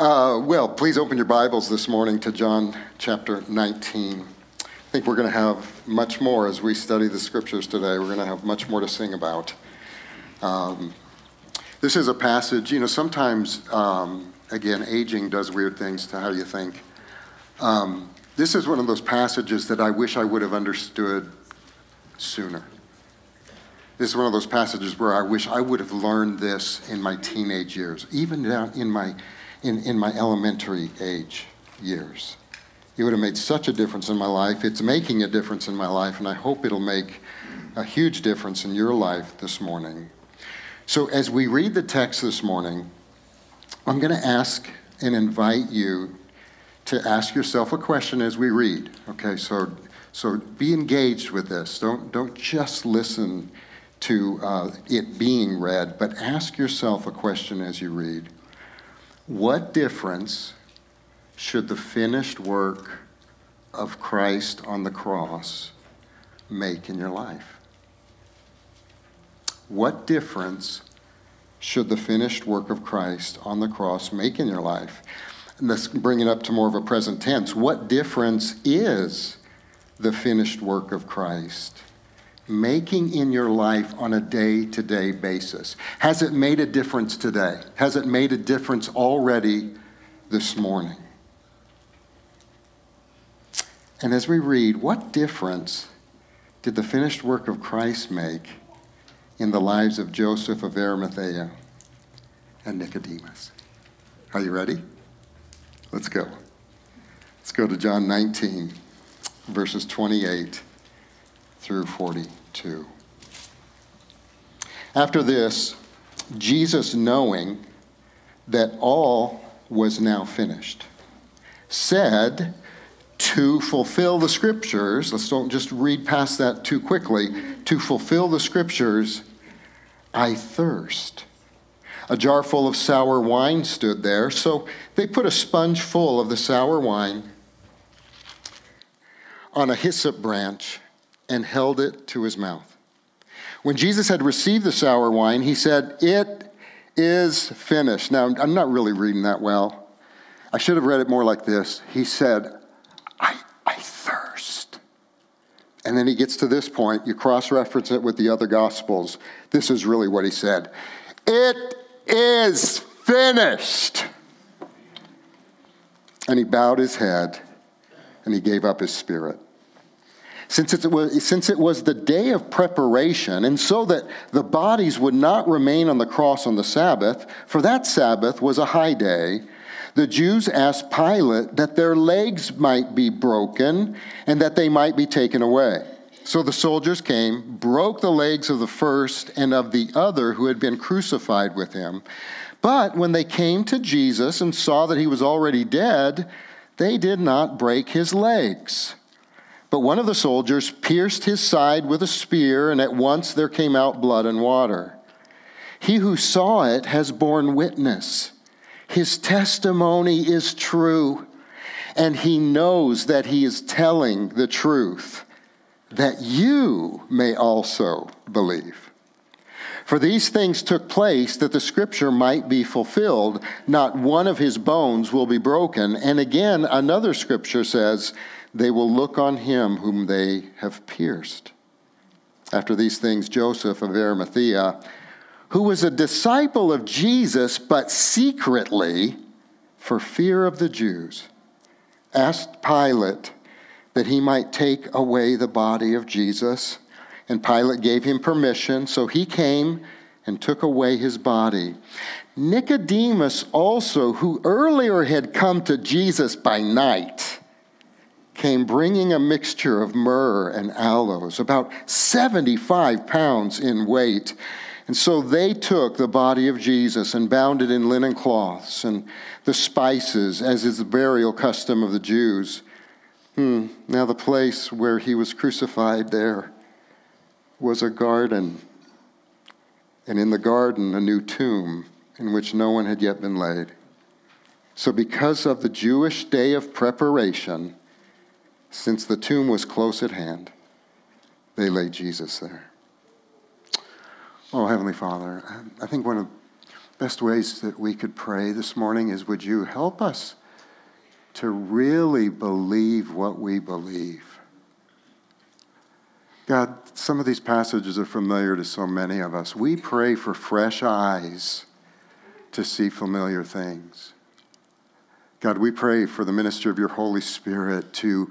Uh, well, please open your Bibles this morning to John chapter 19. I think we're going to have much more as we study the scriptures today. We're going to have much more to sing about. Um, this is a passage, you know, sometimes, um, again, aging does weird things to how you think. Um, this is one of those passages that I wish I would have understood sooner. This is one of those passages where I wish I would have learned this in my teenage years, even down in my in, in my elementary age years. It would have made such a difference in my life. It's making a difference in my life, and I hope it'll make a huge difference in your life this morning. So, as we read the text this morning, I'm going to ask and invite you to ask yourself a question as we read. Okay, so so be engaged with this. Don't don't just listen to uh, it being read, but ask yourself a question as you read. What difference should the finished work of Christ on the cross make in your life? What difference should the finished work of Christ on the cross make in your life? And let's bring it up to more of a present tense. What difference is the finished work of Christ making in your life on a day to day basis? Has it made a difference today? Has it made a difference already this morning? And as we read, what difference did the finished work of Christ make in the lives of Joseph of Arimathea and Nicodemus? Are you ready? Let's go. Let's go to John 19, verses 28 through 42. After this, Jesus, knowing that all was now finished, said, to fulfill the scriptures, let's don't just read past that too quickly, to fulfill the scriptures, I thirst. A jar full of sour wine stood there, so they put a sponge full of the sour wine on a hyssop branch and held it to his mouth. When Jesus had received the sour wine, he said, It is finished. Now, I'm not really reading that well. I should have read it more like this. He said, I, I thirst. And then he gets to this point. You cross reference it with the other gospels. This is really what he said It is finished. And he bowed his head and he gave up his spirit. Since it, was, since it was the day of preparation, and so that the bodies would not remain on the cross on the Sabbath, for that Sabbath was a high day, the Jews asked Pilate that their legs might be broken and that they might be taken away. So the soldiers came, broke the legs of the first and of the other who had been crucified with him. But when they came to Jesus and saw that he was already dead, they did not break his legs. But one of the soldiers pierced his side with a spear, and at once there came out blood and water. He who saw it has borne witness. His testimony is true, and he knows that he is telling the truth, that you may also believe. For these things took place that the scripture might be fulfilled. Not one of his bones will be broken. And again, another scripture says, they will look on him whom they have pierced. After these things, Joseph of Arimathea, who was a disciple of Jesus, but secretly, for fear of the Jews, asked Pilate that he might take away the body of Jesus. And Pilate gave him permission, so he came and took away his body. Nicodemus also, who earlier had come to Jesus by night, came bringing a mixture of myrrh and aloes, about 75 pounds in weight. And so they took the body of Jesus and bound it in linen cloths and the spices, as is the burial custom of the Jews. Hmm. Now, the place where he was crucified there was a garden, and in the garden, a new tomb in which no one had yet been laid. So, because of the Jewish day of preparation, since the tomb was close at hand, they laid Jesus there. Oh, Heavenly Father, I think one of the Best ways that we could pray this morning is would you help us to really believe what we believe? God, some of these passages are familiar to so many of us. We pray for fresh eyes to see familiar things. God, we pray for the ministry of your Holy Spirit to,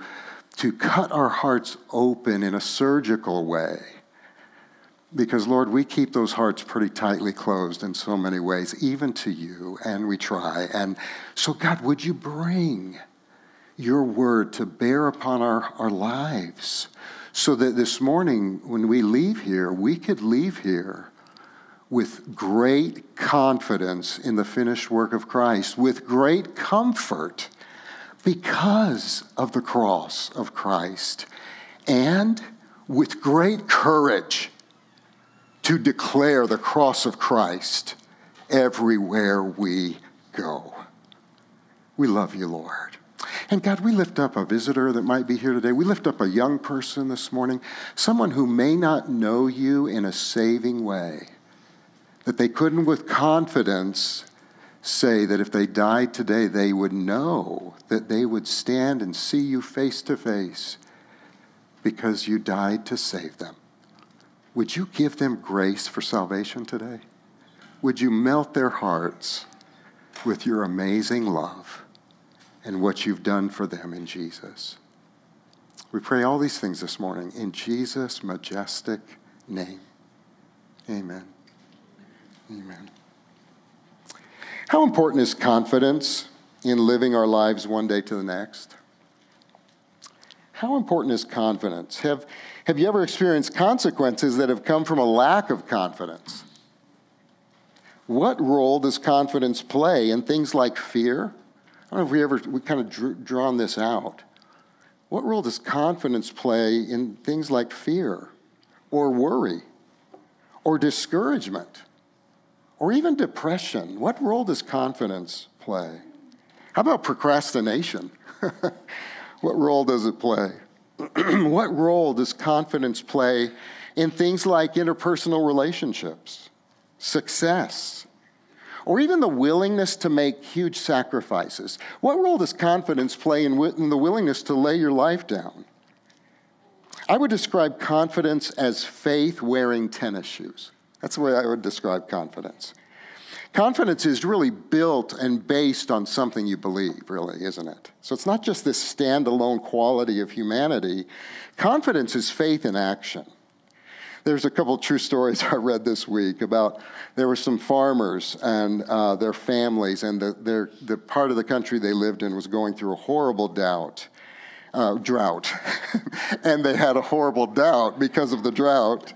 to cut our hearts open in a surgical way. Because, Lord, we keep those hearts pretty tightly closed in so many ways, even to you, and we try. And so, God, would you bring your word to bear upon our, our lives so that this morning, when we leave here, we could leave here with great confidence in the finished work of Christ, with great comfort because of the cross of Christ, and with great courage to declare the cross of Christ everywhere we go. We love you, Lord. And God, we lift up a visitor that might be here today. We lift up a young person this morning, someone who may not know you in a saving way that they couldn't with confidence say that if they died today, they would know that they would stand and see you face to face because you died to save them. Would you give them grace for salvation today? Would you melt their hearts with your amazing love and what you've done for them in Jesus? We pray all these things this morning in Jesus' majestic name. Amen. Amen. How important is confidence in living our lives one day to the next? How important is confidence? Have, have you ever experienced consequences that have come from a lack of confidence? What role does confidence play in things like fear? I don't know if we ever we kind of drew, drawn this out. What role does confidence play in things like fear or worry or discouragement? Or even depression. What role does confidence play? How about procrastination? what role does it play? what role does confidence play in things like interpersonal relationships, success, or even the willingness to make huge sacrifices? What role does confidence play in, in the willingness to lay your life down? I would describe confidence as faith wearing tennis shoes. That's the way I would describe confidence. Confidence is really built and based on something you believe, really, isn't it? So it's not just this standalone quality of humanity. Confidence is faith in action. There's a couple true stories I read this week about there were some farmers and uh, their families, and the, their, the part of the country they lived in was going through a horrible doubt. Uh, drought. and they had a horrible doubt because of the drought.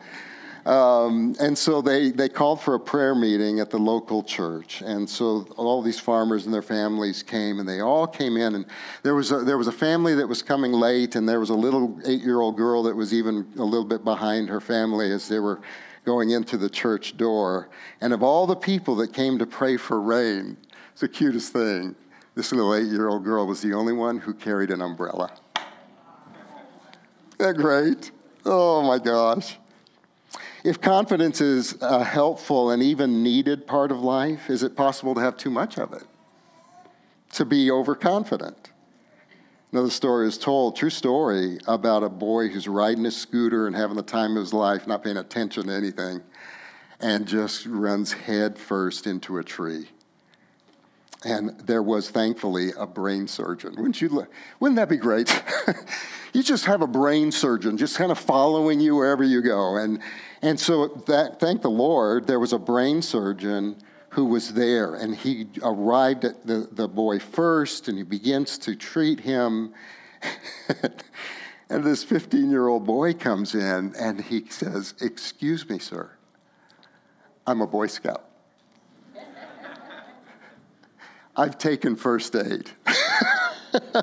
Um, and so they, they called for a prayer meeting at the local church. And so all these farmers and their families came, and they all came in. And there was a, there was a family that was coming late, and there was a little eight year old girl that was even a little bit behind her family as they were going into the church door. And of all the people that came to pray for rain, it's the cutest thing. This little eight year old girl was the only one who carried an umbrella. Isn't that great? Oh my gosh. If confidence is a helpful and even needed part of life, is it possible to have too much of it? To be overconfident? Another story is told, true story, about a boy who's riding a scooter and having the time of his life, not paying attention to anything, and just runs head first into a tree. And there was thankfully a brain surgeon. Wouldn't you? Wouldn't that be great? you just have a brain surgeon just kind of following you wherever you go. And and so, that, thank the Lord, there was a brain surgeon who was there, and he arrived at the, the boy first, and he begins to treat him. and this 15 year old boy comes in, and he says, Excuse me, sir, I'm a Boy Scout. I've taken first aid.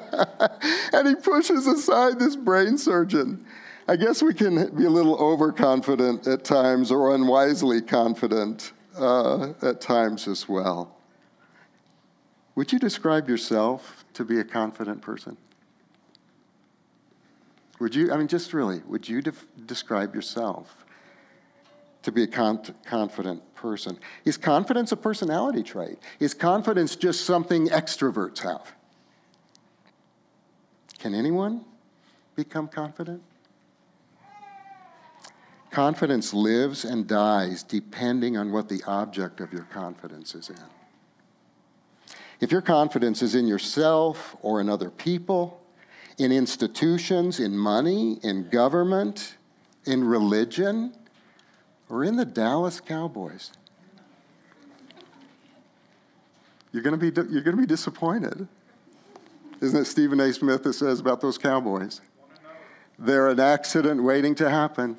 and he pushes aside this brain surgeon I guess we can be a little overconfident at times or unwisely confident uh, at times as well. Would you describe yourself to be a confident person? Would you, I mean, just really, would you de- describe yourself to be a confident person. Is confidence a personality trait? Is confidence just something extroverts have? Can anyone become confident? Confidence lives and dies depending on what the object of your confidence is in. If your confidence is in yourself or in other people, in institutions, in money, in government, in religion, or in the Dallas Cowboys, you're going to be, you're going to be disappointed. Isn't it Stephen A. Smith that says about those Cowboys? They're an accident waiting to happen.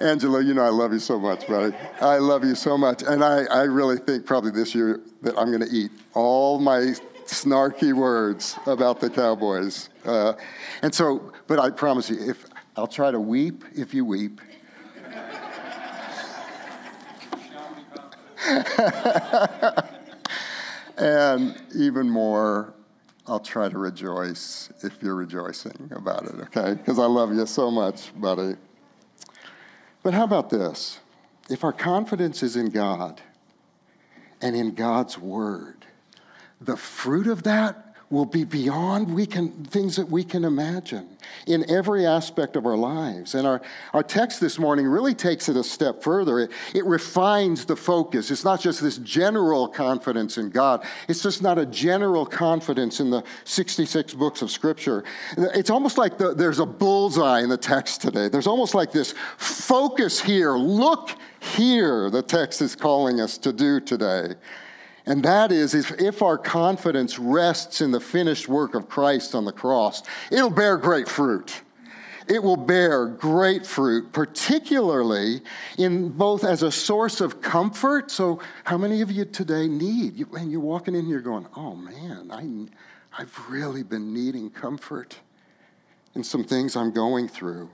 Angela, you know I love you so much, buddy. I love you so much. And I, I really think probably this year that I'm going to eat all my snarky words about the Cowboys. Uh, and so, but I promise you, if I'll try to weep if you weep. and even more, I'll try to rejoice if you're rejoicing about it, okay? Because I love you so much, buddy. But how about this? If our confidence is in God and in God's word, the fruit of that will be beyond we can, things that we can imagine in every aspect of our lives. And our, our text this morning really takes it a step further. It, it refines the focus. It's not just this general confidence in God, it's just not a general confidence in the 66 books of Scripture. It's almost like the, there's a bullseye in the text today. There's almost like this focus here. Look here, the text is calling us to do today. And that is, if our confidence rests in the finished work of Christ on the cross, it'll bear great fruit. It will bear great fruit, particularly in both as a source of comfort. So, how many of you today need? You, and you're walking in here going, oh man, I, I've really been needing comfort in some things I'm going through.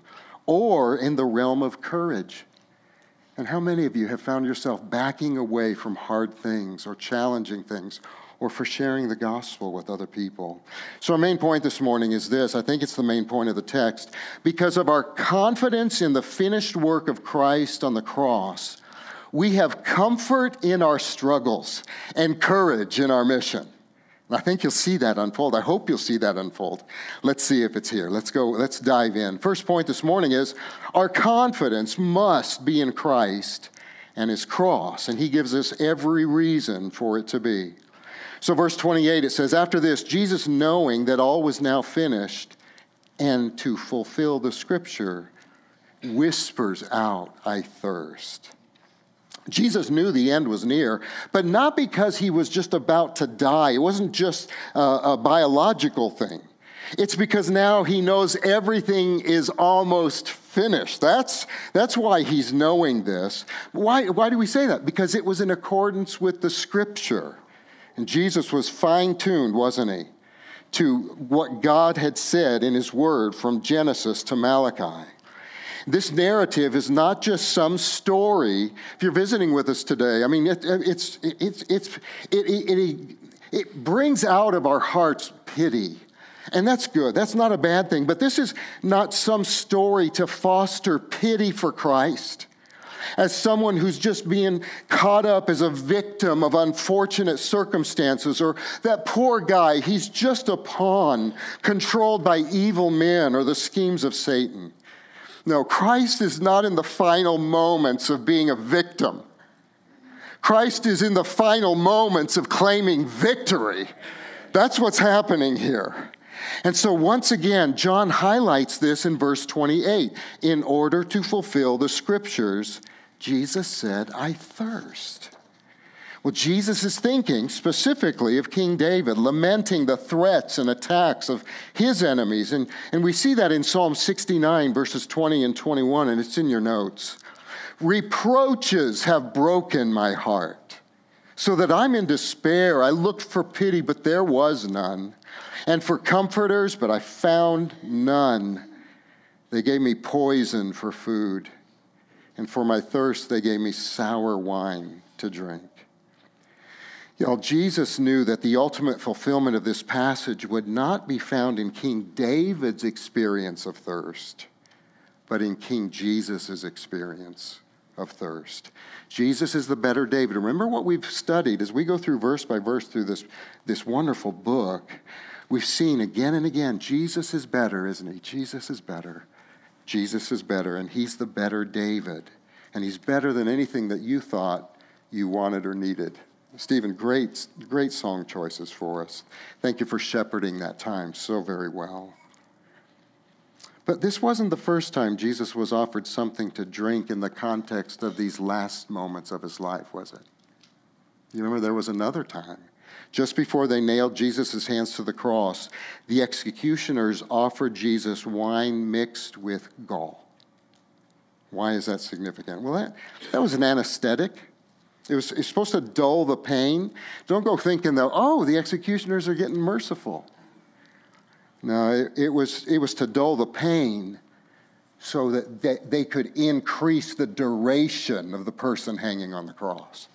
Or in the realm of courage and how many of you have found yourself backing away from hard things or challenging things or for sharing the gospel with other people? So, our main point this morning is this I think it's the main point of the text. Because of our confidence in the finished work of Christ on the cross, we have comfort in our struggles and courage in our mission. I think you'll see that unfold. I hope you'll see that unfold. Let's see if it's here. Let's go, let's dive in. First point this morning is our confidence must be in Christ and his cross, and he gives us every reason for it to be. So, verse 28, it says, After this, Jesus, knowing that all was now finished, and to fulfill the scripture, whispers out, I thirst. Jesus knew the end was near, but not because he was just about to die. It wasn't just a, a, biological thing. It's because now he knows everything is almost finished. That's, that's why he's knowing this. Why, why do we say that? Because it was in accordance with the scripture. And Jesus was fine tuned, wasn't he, to what God had said in his word from Genesis to Malachi. This narrative is not just some story. If you're visiting with us today, I mean, it, it's, it's, it's, it, it, it brings out of our hearts pity. And that's good. That's not a bad thing. But this is not some story to foster pity for Christ as someone who's just being caught up as a victim of unfortunate circumstances, or that poor guy, he's just a pawn controlled by evil men or the schemes of Satan. No, Christ is not in the final moments of being a victim. Christ is in the final moments of claiming victory. That's what's happening here. And so, once again, John highlights this in verse 28. In order to fulfill the scriptures, Jesus said, I thirst. Well, Jesus is thinking specifically of King David, lamenting the threats and attacks of his enemies. And, and we see that in Psalm 69, verses 20 and 21, and it's in your notes. Reproaches have broken my heart, so that I'm in despair. I looked for pity, but there was none, and for comforters, but I found none. They gave me poison for food, and for my thirst, they gave me sour wine to drink. You know, Jesus knew that the ultimate fulfillment of this passage would not be found in King David's experience of thirst, but in King Jesus' experience of thirst. Jesus is the better David. Remember what we've studied as we go through verse by verse through this, this wonderful book. We've seen again and again Jesus is better, isn't he? Jesus is better. Jesus is better, and he's the better David. And he's better than anything that you thought you wanted or needed. Stephen, great, great song choices for us. Thank you for shepherding that time so very well. But this wasn't the first time Jesus was offered something to drink in the context of these last moments of his life, was it? You remember there was another time. Just before they nailed Jesus' hands to the cross, the executioners offered Jesus wine mixed with gall. Why is that significant? Well, that, that was an anesthetic. It was, it's supposed to dull the pain. Don't go thinking that, oh, the executioners are getting merciful. No, it, it, was, it was to dull the pain so that they, they could increase the duration of the person hanging on the cross.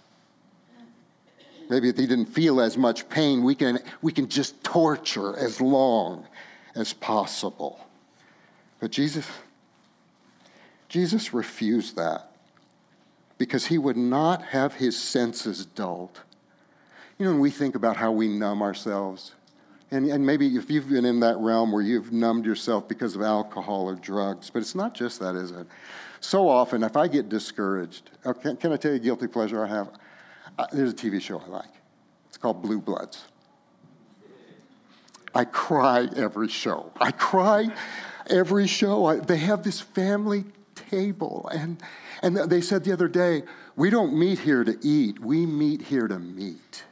Maybe if he didn't feel as much pain, we can, we can just torture as long as possible. But Jesus, Jesus refused that because he would not have his senses dulled. You know, when we think about how we numb ourselves, and, and maybe if you've been in that realm where you've numbed yourself because of alcohol or drugs, but it's not just that, is it? So often, if I get discouraged, oh, can, can I tell you a guilty pleasure I have? Uh, there's a TV show I like. It's called Blue Bloods. I cry every show. I cry every show. I, they have this family table, and and they said the other day, we don't meet here to eat, we meet here to meet.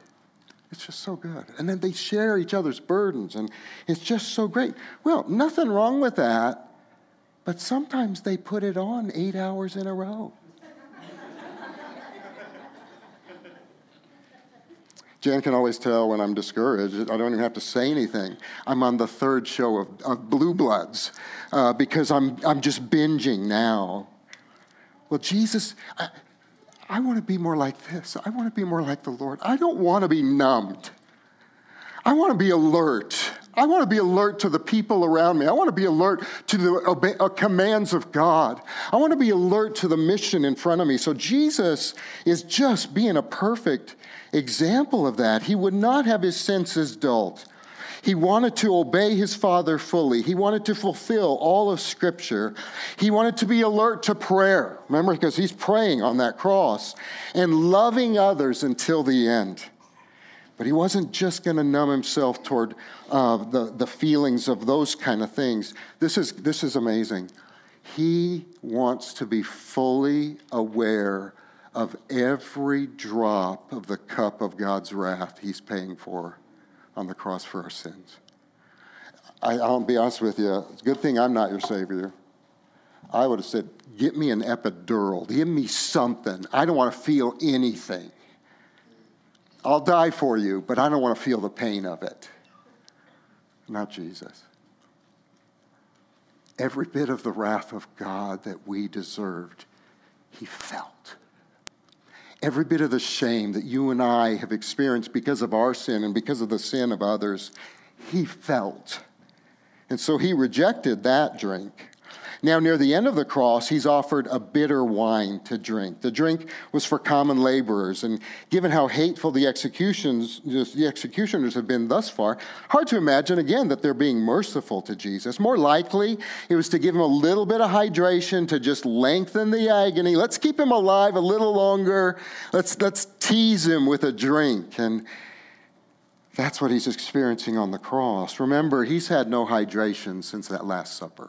It's just so good. And then they share each other's burdens, and it's just so great. Well, nothing wrong with that, but sometimes they put it on eight hours in a row. Jan can always tell when I'm discouraged. I don't even have to say anything. I'm on the third show of, of Blue Bloods uh, because I'm, I'm just binging now. Well, Jesus, I, I want to be more like this. I want to be more like the Lord. I don't want to be numbed. I want to be alert. I want to be alert to the people around me. I want to be alert to the uh, commands of God. I want to be alert to the mission in front of me. So Jesus is just being a perfect example of that. He would not have his senses dulled. He wanted to obey his father fully. He wanted to fulfill all of Scripture. He wanted to be alert to prayer. Remember, because he's praying on that cross and loving others until the end. But he wasn't just going to numb himself toward uh, the, the feelings of those kind of things. This is, this is amazing. He wants to be fully aware of every drop of the cup of God's wrath he's paying for on the cross for our sins. I, I'll be honest with you, good thing I'm not your Savior. I would have said, Get me an epidural, give me something. I don't want to feel anything. I'll die for you, but I don't want to feel the pain of it. Not Jesus. Every bit of the wrath of God that we deserved, he felt every bit of the shame that you and I have experienced because of our sin and because of the sin of others, he felt. And so he rejected that drink. Now, near the end of the cross, he's offered a bitter wine to drink. The drink was for common laborers, and given how hateful the executions, the executioners have been thus far, hard to imagine again that they're being merciful to Jesus. More likely, it was to give him a little bit of hydration to just lengthen the agony. Let's keep him alive a little longer. Let's let's tease him with a drink and. That's what he's experiencing on the cross. Remember, he's had no hydration since that Last Supper.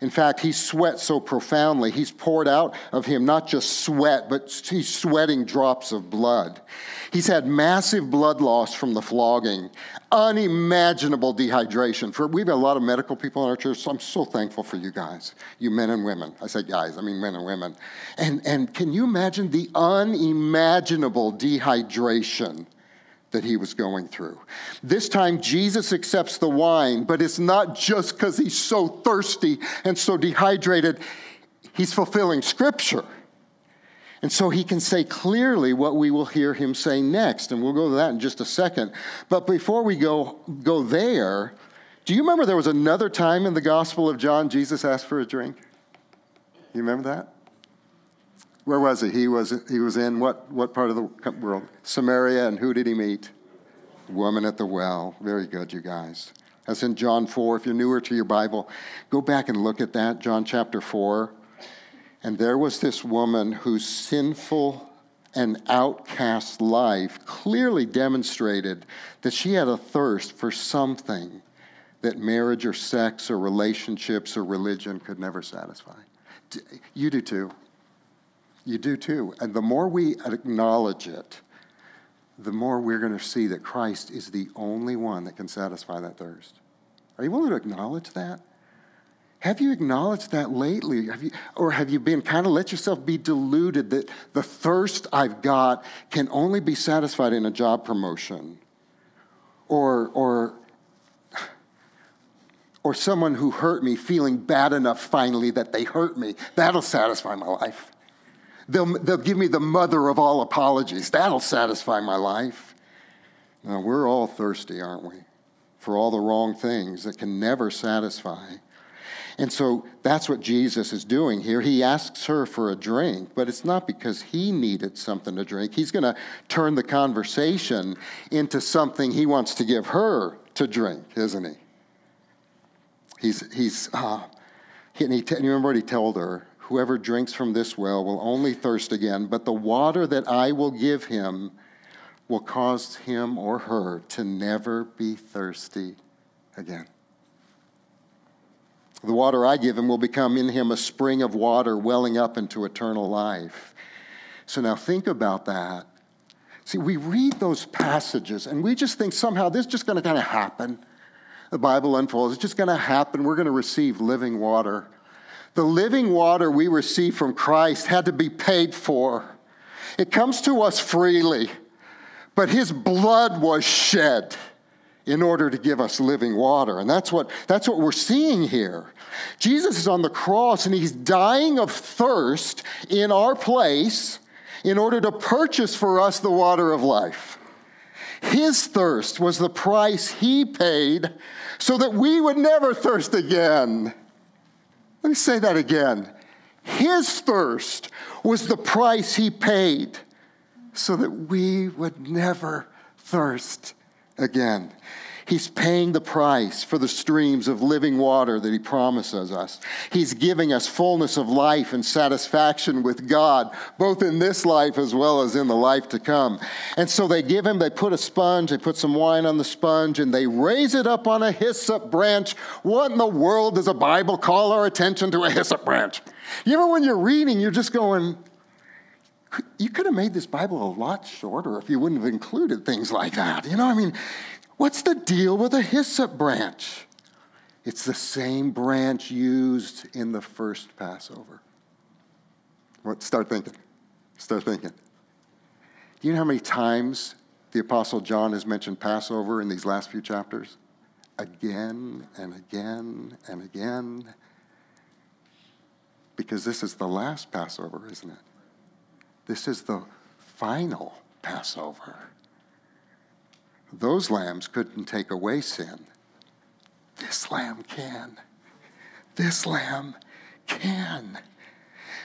In fact, he sweats so profoundly, he's poured out of him not just sweat, but he's sweating drops of blood. He's had massive blood loss from the flogging, unimaginable dehydration. For we've got a lot of medical people in our church, so I'm so thankful for you guys, you men and women. I say guys, I mean men and women. And, and can you imagine the unimaginable dehydration that he was going through. This time, Jesus accepts the wine, but it's not just because he's so thirsty and so dehydrated. He's fulfilling scripture. And so he can say clearly what we will hear him say next. And we'll go to that in just a second. But before we go, go there, Do you remember there was another time in the Gospel of John Jesus asked for a drink? You remember that? Where was he? He was, he was in what, what part of the world? Samaria, and who did he meet? Woman at the well. Very good, you guys. That's in John 4. If you're newer to your Bible, go back and look at that, John chapter 4. And there was this woman whose sinful and outcast life clearly demonstrated that she had a thirst for something that marriage or sex or relationships or religion could never satisfy. You do too. You do too. And the more we acknowledge it, the more we're going to see that Christ is the only one that can satisfy that thirst. Are you willing to acknowledge that? Have you acknowledged that lately? Have you, or have you been kind of let yourself be deluded that the thirst I've got can only be satisfied in a job promotion? Or, or, or someone who hurt me feeling bad enough finally that they hurt me. That'll satisfy my life. They'll, they'll give me the mother of all apologies. That'll satisfy my life. Now, we're all thirsty, aren't we? For all the wrong things that can never satisfy. And so that's what Jesus is doing here. He asks her for a drink, but it's not because he needed something to drink. He's going to turn the conversation into something he wants to give her to drink, isn't he? He's, he's, uh, and he, you remember what he told her? Whoever drinks from this well will only thirst again, but the water that I will give him will cause him or her to never be thirsty again. The water I give him will become in him a spring of water welling up into eternal life. So now think about that. See, we read those passages and we just think somehow this is just going to kind of happen. The Bible unfolds, it's just going to happen. We're going to receive living water. The living water we receive from Christ had to be paid for. It comes to us freely, but his blood was shed in order to give us living water. And that's what, that's what we're seeing here. Jesus is on the cross and he's dying of thirst in our place in order to purchase for us the water of life. His thirst was the price he paid so that we would never thirst again. Let me say that again. His thirst was the price he paid so that we would never thirst again. He's paying the price for the streams of living water that He promises us. He's giving us fullness of life and satisfaction with God, both in this life as well as in the life to come. And so they give Him, they put a sponge, they put some wine on the sponge, and they raise it up on a hyssop branch. What in the world does a Bible call our attention to a hyssop branch? You ever, when you're reading, you're just going, you could have made this Bible a lot shorter if you wouldn't have included things like that. You know, I mean, What's the deal with a hyssop branch? It's the same branch used in the first Passover. What? Start thinking. Start thinking. Do you know how many times the Apostle John has mentioned Passover in these last few chapters? Again and again and again. Because this is the last Passover, isn't it? This is the final Passover. Those lambs couldn't take away sin. This lamb can. This lamb can.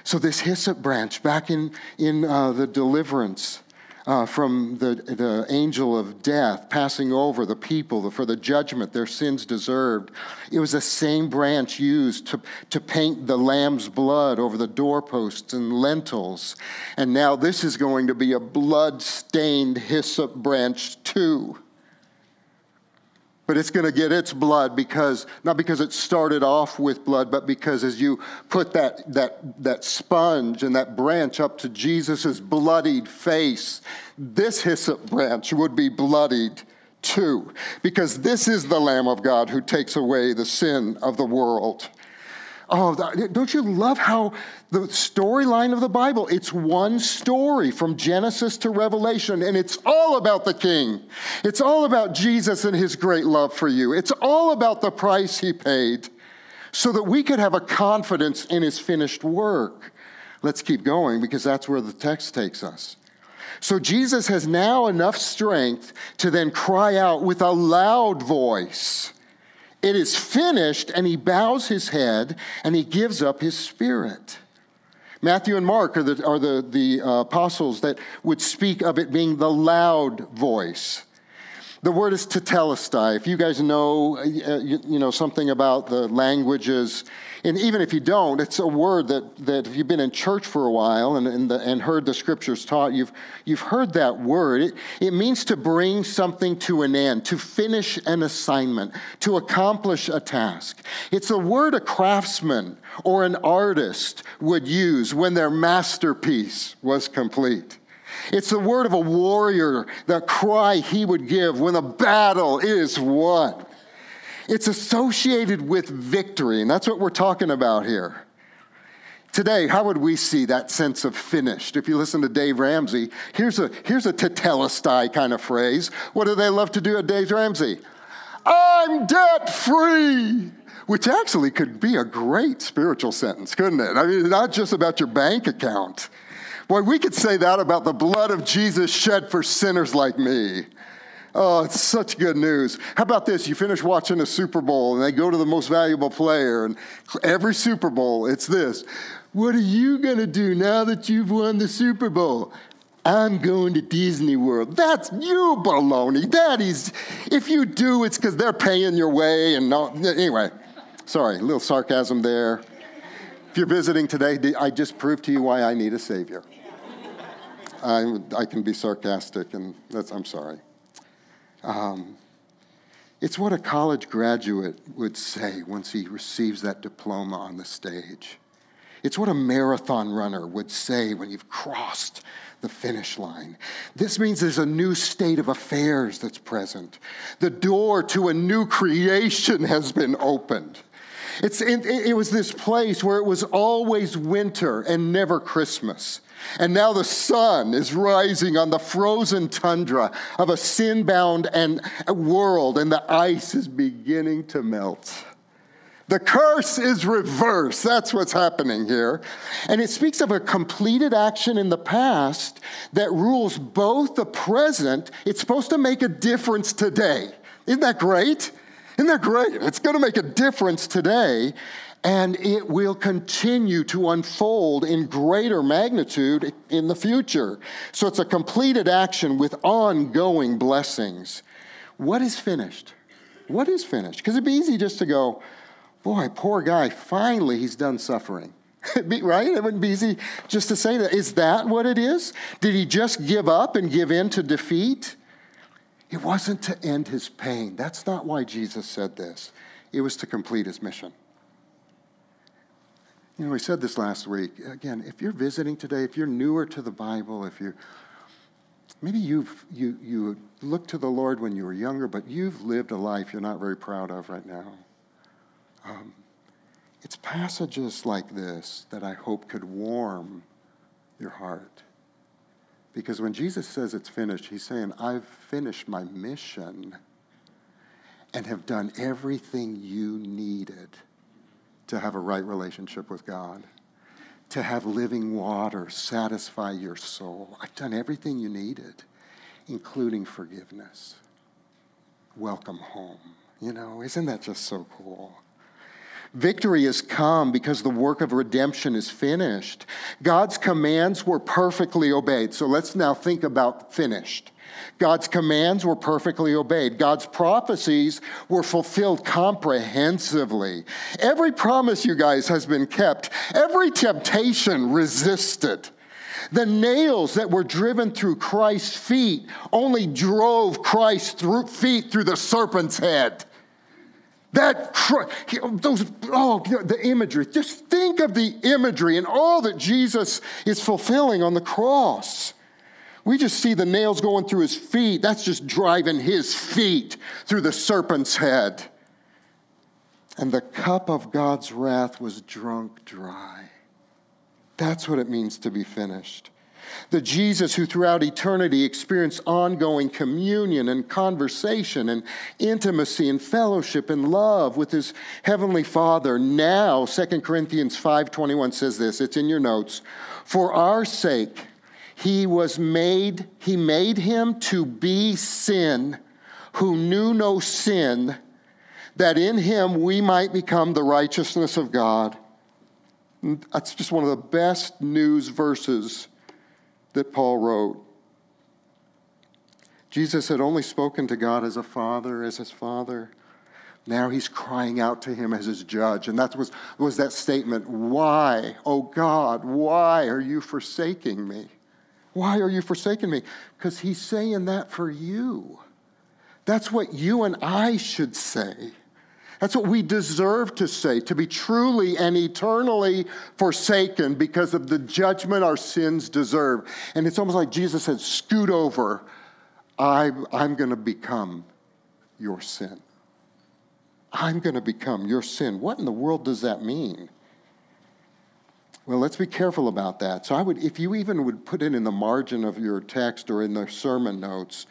So, this hyssop branch, back in, in uh, the deliverance uh, from the, the angel of death passing over the people for the judgment their sins deserved. It was the same branch used to, to paint the lamb's blood over the doorposts and lintels. And now this is going to be a blood stained hyssop branch, too but it's going to get its blood because not because it started off with blood but because as you put that that that sponge and that branch up to Jesus' bloodied face this hyssop branch would be bloodied too. Because this is the lamb of God who takes away the sin of the world Oh, don't you love how the storyline of the Bible, it's one story from Genesis to Revelation, and it's all about the King. It's all about Jesus and his great love for you. It's all about the price he paid so that we could have a confidence in his finished work. Let's keep going because that's where the text takes us. So Jesus has now enough strength to then cry out with a loud voice It is finished, and he bows his head and he gives up his spirit. Matthew and Mark are the, are the, the uh, apostles that would speak of it being the loud voice. The word is tetelestai. If you guys know, uh, you, you, know something about the languages, and even if you don't, it's a word that, that if you've been in church for a while and, and, the, and heard the scriptures taught, you've, you've heard that word. It, it means to bring something to an end, to finish an assignment, to accomplish a task. It's a word a craftsman or an artist would use when their masterpiece was complete. It's the word of a warrior, the cry he would give when a battle is won. It's associated with victory, and that's what we're talking about here. Today, how would we see that sense of finished? If you listen to Dave Ramsey, here's a, here's a tetelestai kind of phrase. What do they love to do at Dave Ramsey? I'm debt free, which actually could be a great spiritual sentence, couldn't it? I mean, not just about your bank account. Boy, we could say that about the blood of Jesus shed for sinners like me. Oh, it's such good news. How about this? You finish watching a Super Bowl and they go to the most valuable player, and every Super Bowl, it's this. What are you going to do now that you've won the Super Bowl? I'm going to Disney World. That's you, baloney. That is, if you do, it's because they're paying your way. And no, anyway, sorry, a little sarcasm there. If you're visiting today, I just proved to you why I need a Savior. I, I can be sarcastic, and that's, I'm sorry. Um, it's what a college graduate would say once he receives that diploma on the stage. It's what a marathon runner would say when you've crossed the finish line. This means there's a new state of affairs that's present. The door to a new creation has been opened. It's, it, it was this place where it was always winter and never Christmas. And now the sun is rising on the frozen tundra of a sin bound and world, and the ice is beginning to melt. The curse is reversed. That's what's happening here. And it speaks of a completed action in the past that rules both the present. It's supposed to make a difference today. Isn't that great? Isn't that great? It's going to make a difference today and it will continue to unfold in greater magnitude in the future. So it's a completed action with ongoing blessings. What is finished? What is finished? Because it'd be easy just to go, boy, poor guy, finally he's done suffering. right? It wouldn't be easy just to say that. Is that what it is? Did he just give up and give in to defeat? It wasn't to end his pain. That's not why Jesus said this. It was to complete his mission. You know, we said this last week. Again, if you're visiting today, if you're newer to the Bible, if you maybe you've you you looked to the Lord when you were younger, but you've lived a life you're not very proud of right now. Um, it's passages like this that I hope could warm your heart. Because when Jesus says it's finished, he's saying, I've finished my mission and have done everything you needed to have a right relationship with God, to have living water satisfy your soul. I've done everything you needed, including forgiveness. Welcome home. You know, isn't that just so cool? Victory has come because the work of redemption is finished. God's commands were perfectly obeyed. So let's now think about finished. God's commands were perfectly obeyed. God's prophecies were fulfilled comprehensively. Every promise, you guys, has been kept. Every temptation resisted. The nails that were driven through Christ's feet only drove Christ's feet through the serpent's head. That those oh the imagery. Just think of the imagery and all that Jesus is fulfilling on the cross. We just see the nails going through his feet. That's just driving his feet through the serpent's head. And the cup of God's wrath was drunk dry. That's what it means to be finished. The Jesus who throughout eternity experienced ongoing communion and conversation and intimacy and fellowship and love with his heavenly Father. Now, 2 Corinthians 5:21 says this, it's in your notes. For our sake he was made he made him to be sin who knew no sin that in him we might become the righteousness of God. That's just one of the best news verses that Paul wrote. Jesus had only spoken to God as a father, as his father. Now he's crying out to him as his judge. And that was, was that statement Why, oh God, why are you forsaking me? Why are you forsaking me? Because he's saying that for you. That's what you and I should say. That's what we deserve to say, to be truly and eternally forsaken because of the judgment our sins deserve. And it's almost like Jesus said, Scoot over. I'm, I'm going to become your sin. I'm going to become your sin. What in the world does that mean? Well, let's be careful about that. So I would, if you even would put it in the margin of your text or in the sermon notes,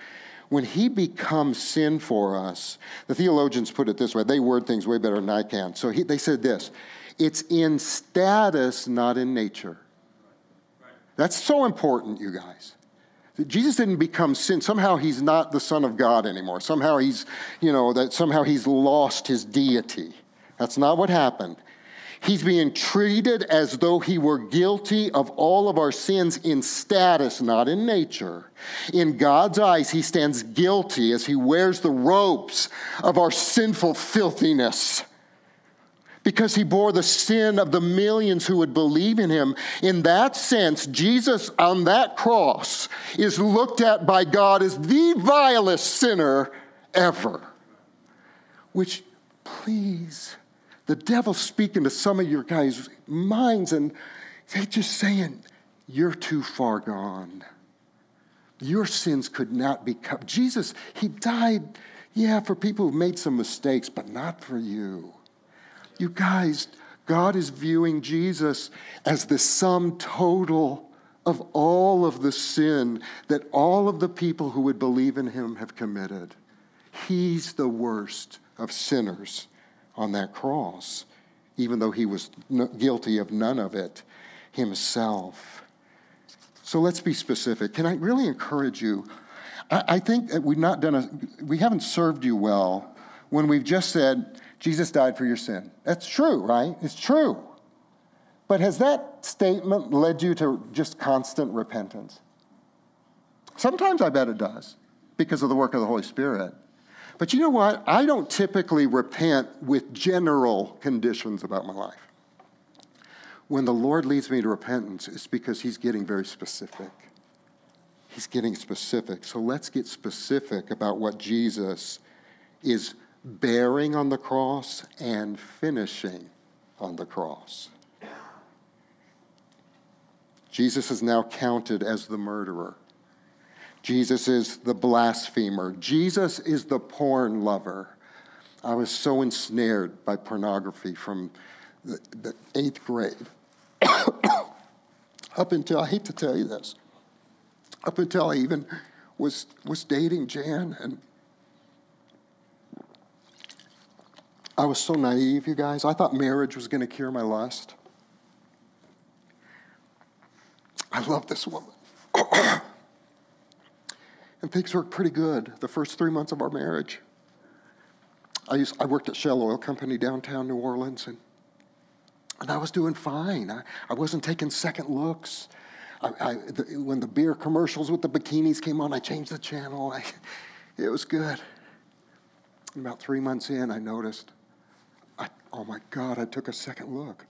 when he becomes sin for us, the theologians put it this way. They word things way better than I can. So he, they said this it's in status, not in nature. That's so important, you guys. Jesus didn't become sin. Somehow he's not the Son of God anymore. Somehow he's, you know, that somehow he's lost his deity. That's not what happened. He's being treated as though he were guilty of all of our sins in status, not in nature. In God's eyes, he stands guilty as he wears the ropes of our sinful filthiness because he bore the sin of the millions who would believe in him. In that sense, Jesus on that cross is looked at by God as the vilest sinner ever. Which, please, the devil's speaking to some of your guys' minds and they're just saying, You're too far gone. Your sins could not be covered. Jesus, he died, yeah, for people who've made some mistakes, but not for you. You guys, God is viewing Jesus as the sum total of all of the sin that all of the people who would believe in him have committed. He's the worst of sinners on that cross, even though he was guilty of none of it himself. So let's be specific. Can I really encourage you? I, think that we've not done a, we haven't served you well when we've just said, Jesus died for your sin. That's true, right? It's true. But has that statement led you to just constant repentance? Sometimes I bet it does because of the work of the Holy Spirit. But you know what? I don't typically repent with general conditions about my life. When the Lord leads me to repentance, it's because He's getting very specific. He's getting specific. So let's get specific about what Jesus is bearing on the cross and finishing on the cross. Jesus is now counted as the murderer. Jesus is the blasphemer. Jesus is the porn lover. I was so ensnared by pornography from the, the eighth grade. up until, I hate to tell you this, up until I even was, was dating Jan and I was so naive, you guys. I thought marriage was going to cure my lust. I love this woman. and things worked pretty good the first three months of our marriage. I, used, I worked at Shell Oil Company downtown New Orleans, and, and I was doing fine. I, I wasn't taking second looks. I, I, the, when the beer commercials with the bikinis came on, I changed the channel. it was good. About three months in, I noticed Oh my God, I took a second look.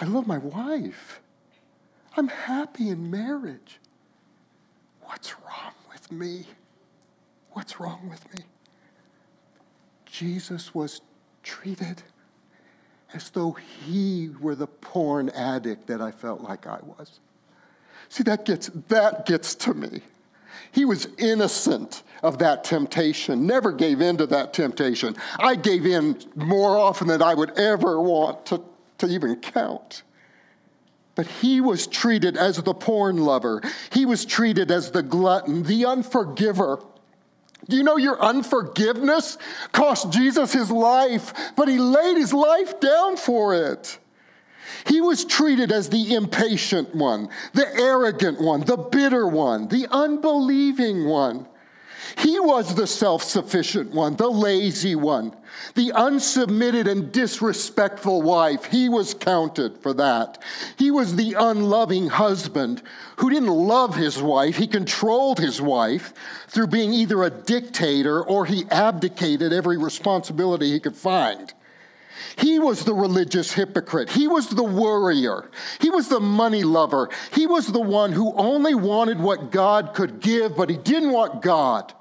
I love my wife. I'm happy in marriage. What's wrong me? What's wrong with me? Jesus was treated as though he were the porn addict that I felt like I was. See, that gets, that gets to me. He was innocent of that temptation, never gave in to that temptation. I gave in more often than I would ever want to, to even count. But he was treated as the porn lover. He was treated as the glutton, the unforgiver. Do you know your unforgiveness cost Jesus his life, but he laid his life down for it? He was treated as the impatient one, the arrogant one, the bitter one, the unbelieving one. He was the self sufficient one, the lazy one, the unsubmitted and disrespectful wife. He was counted for that. He was the unloving husband who didn't love his wife. He controlled his wife through being either a dictator or he abdicated every responsibility he could find. He was the religious hypocrite. He was the worrier. He was the money lover. He was the one who only wanted what God could give, but he didn't want God.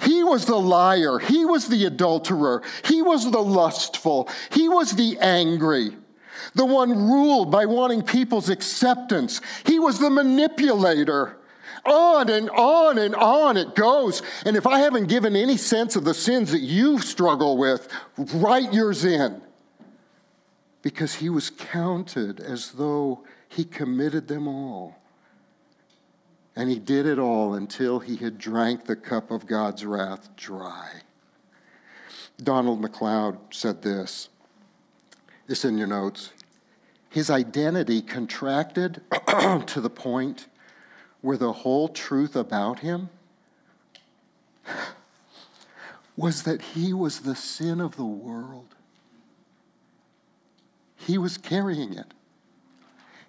He was the liar. He was the adulterer. He was the lustful. He was the angry, the one ruled by wanting people's acceptance. He was the manipulator. On and on and on it goes. And if I haven't given any sense of the sins that you struggle with, write yours in. Because he was counted as though he committed them all. And he did it all until he had drank the cup of God's wrath dry. Donald Macleod said this. This in your notes. His identity contracted to the point where the whole truth about him was that he was the sin of the world. He was carrying it.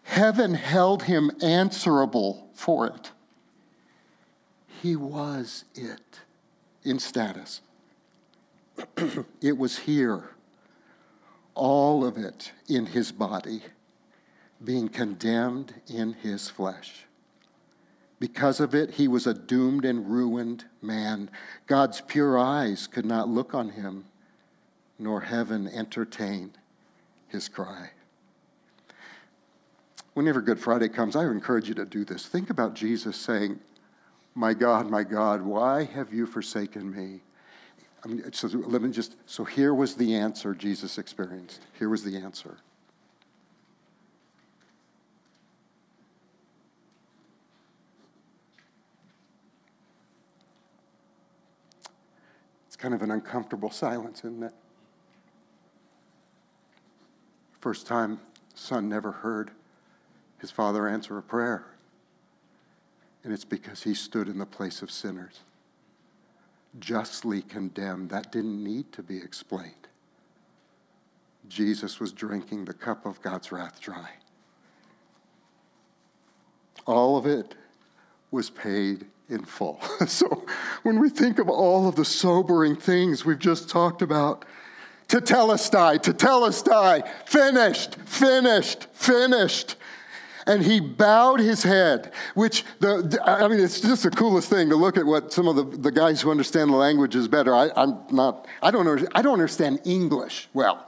Heaven held him answerable for it. He was it in status. it was here, all of it in his body, being condemned in his flesh. Because of it, he was a doomed and ruined man. God's pure eyes could not look on him, nor heaven entertain his cry. Whenever Good Friday comes, I encourage you to do this. Think about Jesus saying, My God, my God, why have you forsaken me? I mean, so let me just, so here was the answer Jesus experienced. Here was the answer. It's kind of an uncomfortable silence, isn't it? First time son never heard his father answer a prayer. And it's because he stood in the place of sinners, justly condemned. That didn't need to be explained. Jesus was drinking the cup of God's wrath dry. All of it was paid in full. so when we think of all of the sobering things we've just talked about, tetelestai, tetelestai, finished, finished, finished. And he bowed his head, which the, I mean, it's just the coolest thing to look at what some of the, the guys who understand the languages better. I, am not, I don't, I don't understand English well.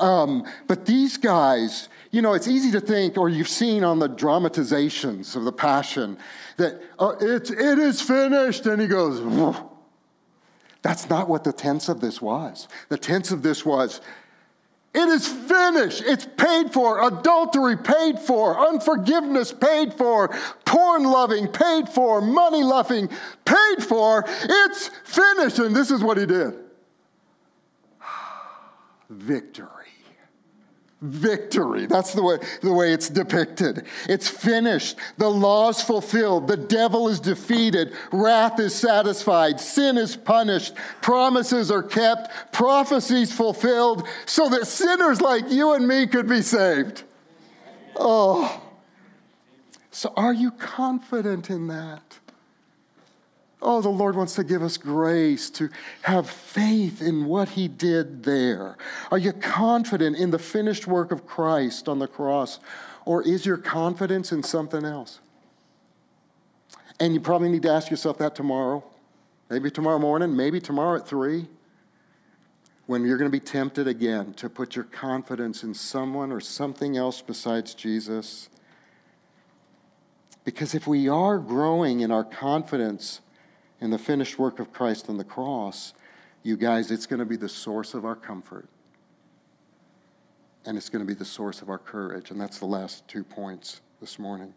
Um, but these guys, you know, it's easy to think, or you've seen on the dramatizations of the Passion, that uh, it's, it is finished. And he goes, Whoa. That's not what the tense of this was. The tense of this was, it is finished. It's paid for. Adultery paid for. Unforgiveness paid for. Porn loving paid for. Money loving paid for. It's finished. And this is what he did victory victory. That's the way, the way it's depicted. It's finished. The law's fulfilled. The devil is defeated. Wrath is satisfied. Sin is punished. Promises are kept. Prophecies fulfilled so that sinners like you and me could be saved. Oh. So are you confident in that? Oh, the Lord wants to give us grace to have faith in what He did there. Are you confident in the finished work of Christ on the cross? Or is your confidence in something else? And you probably need to ask yourself that tomorrow. Maybe tomorrow morning, maybe tomorrow at 3. When you're going to be tempted again to put your confidence in someone or something else besides Jesus. Because if we are growing in our confidence, in the finished work of Christ on the cross, you guys, it's going to be the source of our comfort. And it's going to be the source of our courage. And that's the last two points this morning.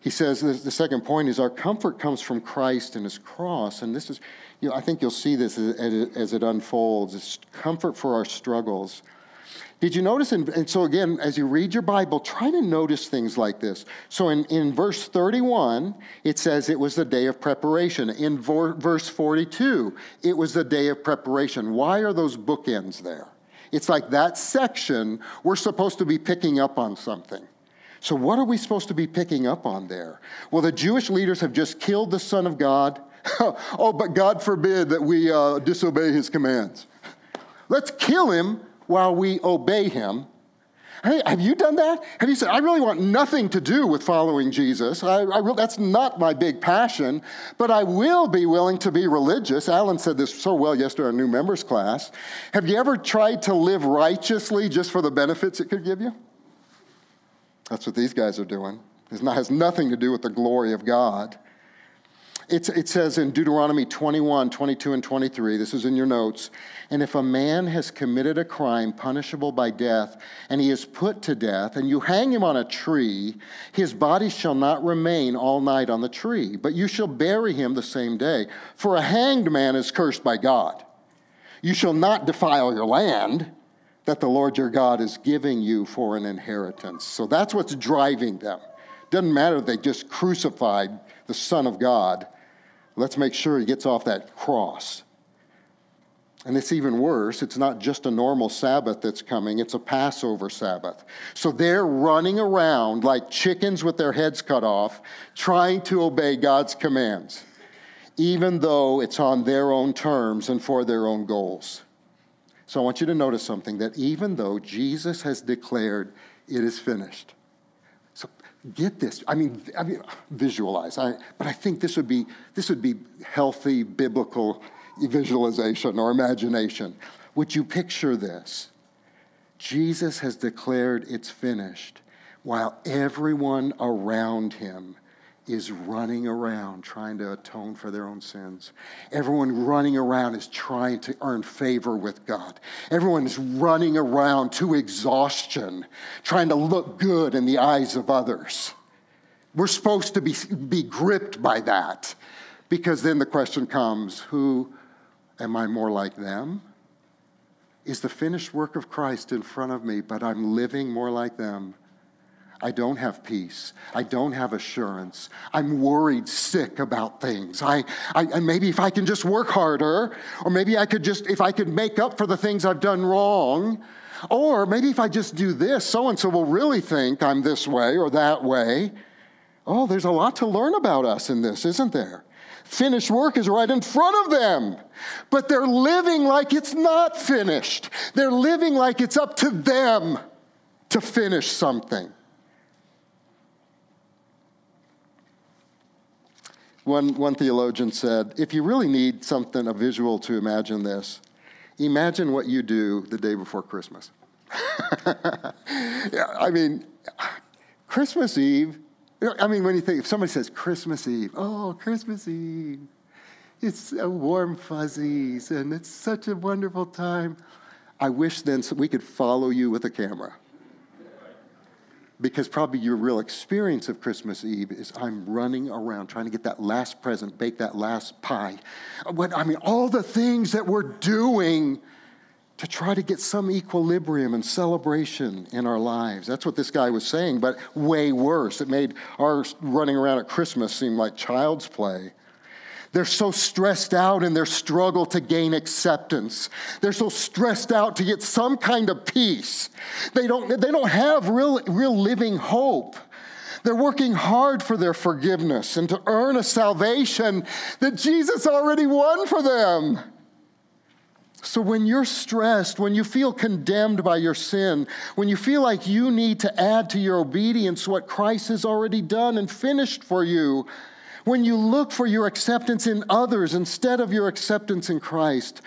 He says the second point is our comfort comes from Christ and his cross. And this is, you know, I think you'll see this as, as it unfolds. It's comfort for our struggles. Did you notice? In, and so, again, as you read your Bible, try to notice things like this. So, in, in verse 31, it says it was the day of preparation. In verse 42, it was the day of preparation. Why are those bookends there? It's like that section, we're supposed to be picking up on something. So, what are we supposed to be picking up on there? Well, the Jewish leaders have just killed the Son of God. oh, but God forbid that we uh, disobey his commands. Let's kill him while we obey him. Hey, have you done that? Have you said, I really want nothing to do with following Jesus? I, I will, that's not my big passion, but I will be willing to be religious. Alan said this so well yesterday in our new members class. Have you ever tried to live righteously just for the benefits it could give you? That's what these guys are doing. It has nothing to do with the glory of God. It's, it says in Deuteronomy 21, 22, and 23, this is in your notes, and if a man has committed a crime punishable by death, and he is put to death, and you hang him on a tree, his body shall not remain all night on the tree, but you shall bury him the same day. For a hanged man is cursed by God. You shall not defile your land that the Lord your God is giving you for an inheritance. So that's what's driving them. Doesn't matter if they just crucified the Son of God Let's make sure he gets off that cross. And it's even worse. It's not just a normal Sabbath that's coming, it's a Passover Sabbath. So they're running around like chickens with their heads cut off, trying to obey God's commands, even though it's on their own terms and for their own goals. So I want you to notice something that even though Jesus has declared it is finished, so get this. I mean, I mean visualize. I, but I think this would be this would be healthy biblical visualization or imagination. Would you picture this? Jesus has declared it's finished, while everyone around him is running around trying to atone for their own sins. Everyone running around is trying to earn favor with God. Everyone is running around to exhaustion, trying to look good in the eyes of others. We're supposed to be, be gripped by that because then the question comes who am I more like them? Is the finished work of Christ in front of me, but I'm living more like them? I don't have peace. I don't have assurance. I'm worried sick about things. I, I, maybe if I can just work harder, or maybe I could just, if I could make up for the things I've done wrong, or maybe if I just do this, so and so will really think I'm this way or that way. Oh, there's a lot to learn about us in this, isn't there? Finished work is right in front of them, but they're living like it's not finished. They're living like it's up to them to finish something. One, one theologian said, if you really need something, a visual to imagine this, imagine what you do the day before Christmas. yeah, I mean, Christmas Eve, I mean, when you think, if somebody says Christmas Eve, oh, Christmas Eve, it's a warm fuzzies and it's such a wonderful time. I wish then we could follow you with a camera because probably your real experience of Christmas Eve is I'm running around trying to get that last present, bake that last pie. What, I mean, all the things that we're doing to try to get some equilibrium and celebration in our lives. That's what this guy was saying, but way worse. It made our running around at Christmas seem like child's play. They're so stressed out in their struggle to gain acceptance. They're so stressed out to get some kind of peace. They don't, they don't have real, real living hope. They're working hard for their forgiveness and to earn a salvation that Jesus already won for them. So, when you're stressed, when you feel condemned by your sin, when you feel like you need to add to your obedience what Christ has already done and finished for you, when you look for your acceptance in others instead of your acceptance in Christ,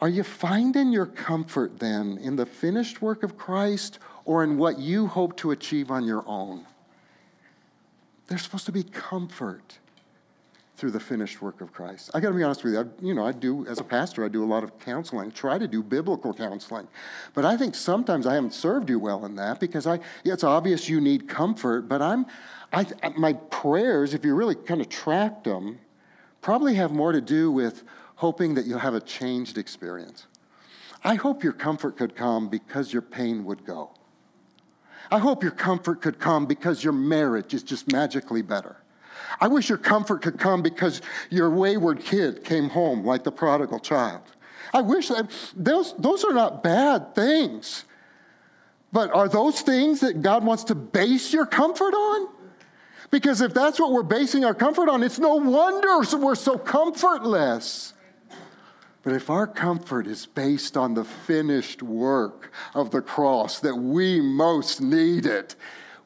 are you finding your comfort then in the finished work of Christ or in what you hope to achieve on your own? There's supposed to be comfort through the finished work of Christ. I got to be honest with you. I, you know, I do as a pastor, I do a lot of counseling. Try to do biblical counseling, but I think sometimes I haven't served you well in that because I. Yeah, it's obvious you need comfort, but I'm. I, my prayers, if you really kind of track them, probably have more to do with hoping that you'll have a changed experience. I hope your comfort could come because your pain would go. I hope your comfort could come because your marriage is just magically better. I wish your comfort could come because your wayward kid came home like the prodigal child. I wish that those, those are not bad things. But are those things that God wants to base your comfort on? Because if that's what we're basing our comfort on, it's no wonder we're so comfortless. But if our comfort is based on the finished work of the cross that we most need it,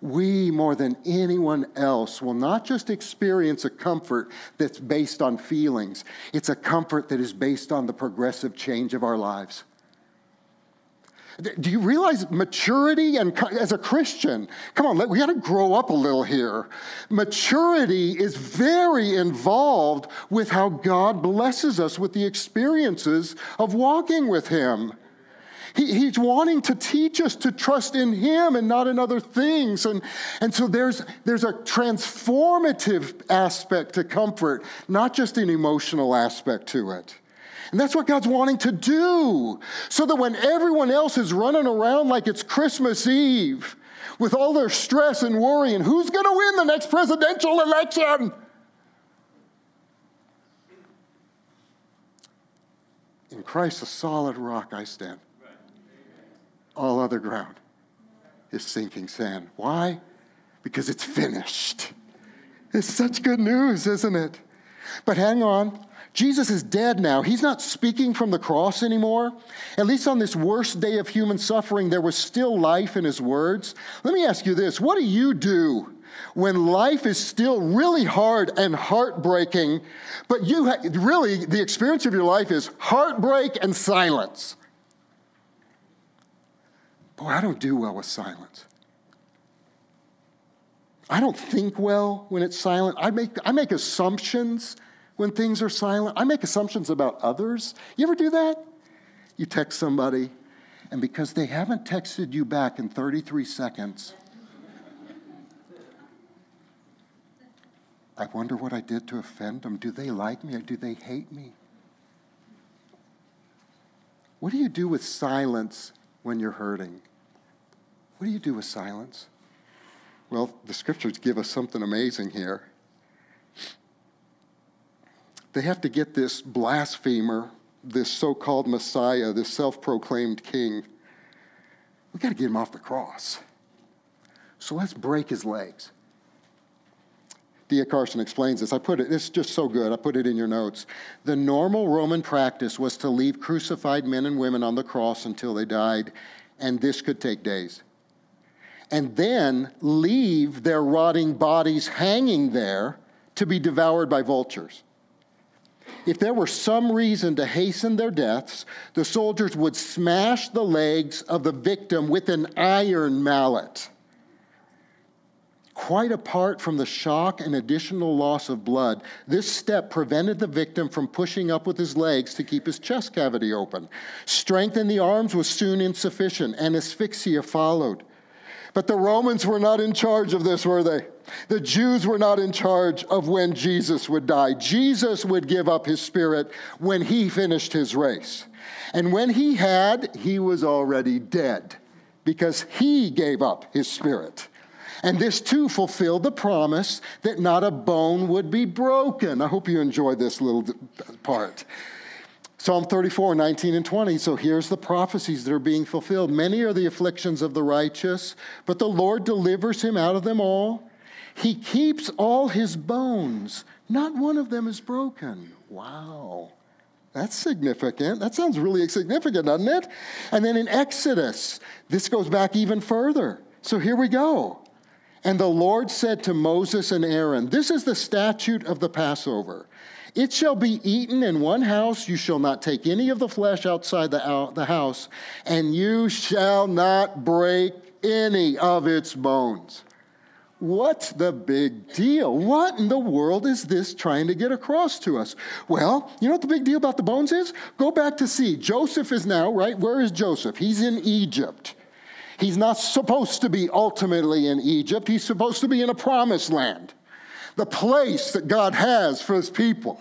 we more than anyone else will not just experience a comfort that's based on feelings, it's a comfort that is based on the progressive change of our lives. Do you realize maturity and as a Christian? Come on, we got to grow up a little here. Maturity is very involved with how God blesses us with the experiences of walking with Him. He, he's wanting to teach us to trust in Him and not in other things. And, and so there's, there's a transformative aspect to comfort, not just an emotional aspect to it. And that's what God's wanting to do. So that when everyone else is running around like it's Christmas Eve with all their stress and worry and who's going to win the next presidential election? In Christ, a solid rock I stand all other ground is sinking sand. Why? Because it's finished. It's such good news, isn't it? But hang on. Jesus is dead now. He's not speaking from the cross anymore. At least on this worst day of human suffering, there was still life in his words. Let me ask you this what do you do when life is still really hard and heartbreaking, but you ha- really, the experience of your life is heartbreak and silence? Boy, I don't do well with silence. I don't think well when it's silent. I make, I make assumptions when things are silent. I make assumptions about others. You ever do that? You text somebody, and because they haven't texted you back in 33 seconds, I wonder what I did to offend them. Do they like me or do they hate me? What do you do with silence when you're hurting? What do you do with silence? Well, the scriptures give us something amazing here. They have to get this blasphemer, this so called Messiah, this self proclaimed king. We've got to get him off the cross. So let's break his legs. D.A. Carson explains this. I put it, it's just so good. I put it in your notes. The normal Roman practice was to leave crucified men and women on the cross until they died, and this could take days. And then leave their rotting bodies hanging there to be devoured by vultures. If there were some reason to hasten their deaths, the soldiers would smash the legs of the victim with an iron mallet. Quite apart from the shock and additional loss of blood, this step prevented the victim from pushing up with his legs to keep his chest cavity open. Strength in the arms was soon insufficient, and asphyxia followed. But the Romans were not in charge of this, were they? The Jews were not in charge of when Jesus would die. Jesus would give up his spirit when he finished his race. And when he had, he was already dead because he gave up his spirit. And this too fulfilled the promise that not a bone would be broken. I hope you enjoy this little part. Psalm 34, 19 and 20. So here's the prophecies that are being fulfilled. Many are the afflictions of the righteous, but the Lord delivers him out of them all. He keeps all his bones, not one of them is broken. Wow. That's significant. That sounds really significant, doesn't it? And then in Exodus, this goes back even further. So here we go. And the Lord said to Moses and Aaron, This is the statute of the Passover. It shall be eaten in one house. You shall not take any of the flesh outside the, the house, and you shall not break any of its bones. What's the big deal? What in the world is this trying to get across to us? Well, you know what the big deal about the bones is? Go back to see. Joseph is now, right? Where is Joseph? He's in Egypt. He's not supposed to be ultimately in Egypt, he's supposed to be in a promised land. the place that God has for his people.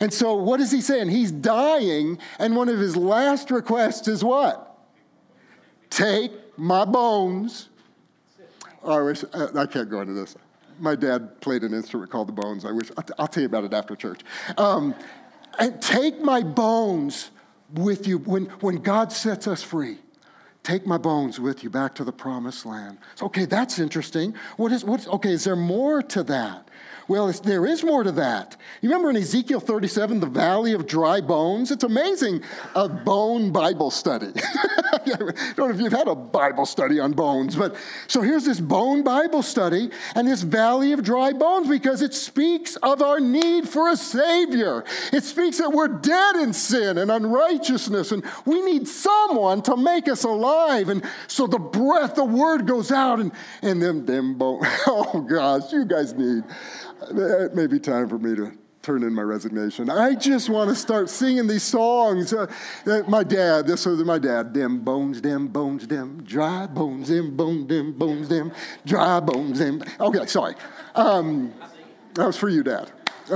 And so, what is he saying? He's dying, and one of his last requests is what? Take my bones. Oh, I wish, uh, I can't go into this. My dad played an instrument called the bones. I wish, I'll, I'll tell you about it after church. Um, and take my bones with you when, when God sets us free. Take my bones with you back to the promised land. So, okay, that's interesting. What is, what's, okay, is there more to that? Well, there is more to that. You remember in Ezekiel 37, the valley of dry bones? It's amazing, a bone Bible study. I don't know if you've had a Bible study on bones, but so here's this bone Bible study and this valley of dry bones because it speaks of our need for a Savior. It speaks that we're dead in sin and unrighteousness, and we need someone to make us alive. And so the breath, the word goes out, and, and them, them bones. Oh gosh, you guys need it may be time for me to turn in my resignation. I just want to start singing these songs. Uh, my dad, this was my dad. Them bones, them bones, them dry bones, them bones, them bones, them dry bones, them. Okay, sorry. Um, that was for you, Dad.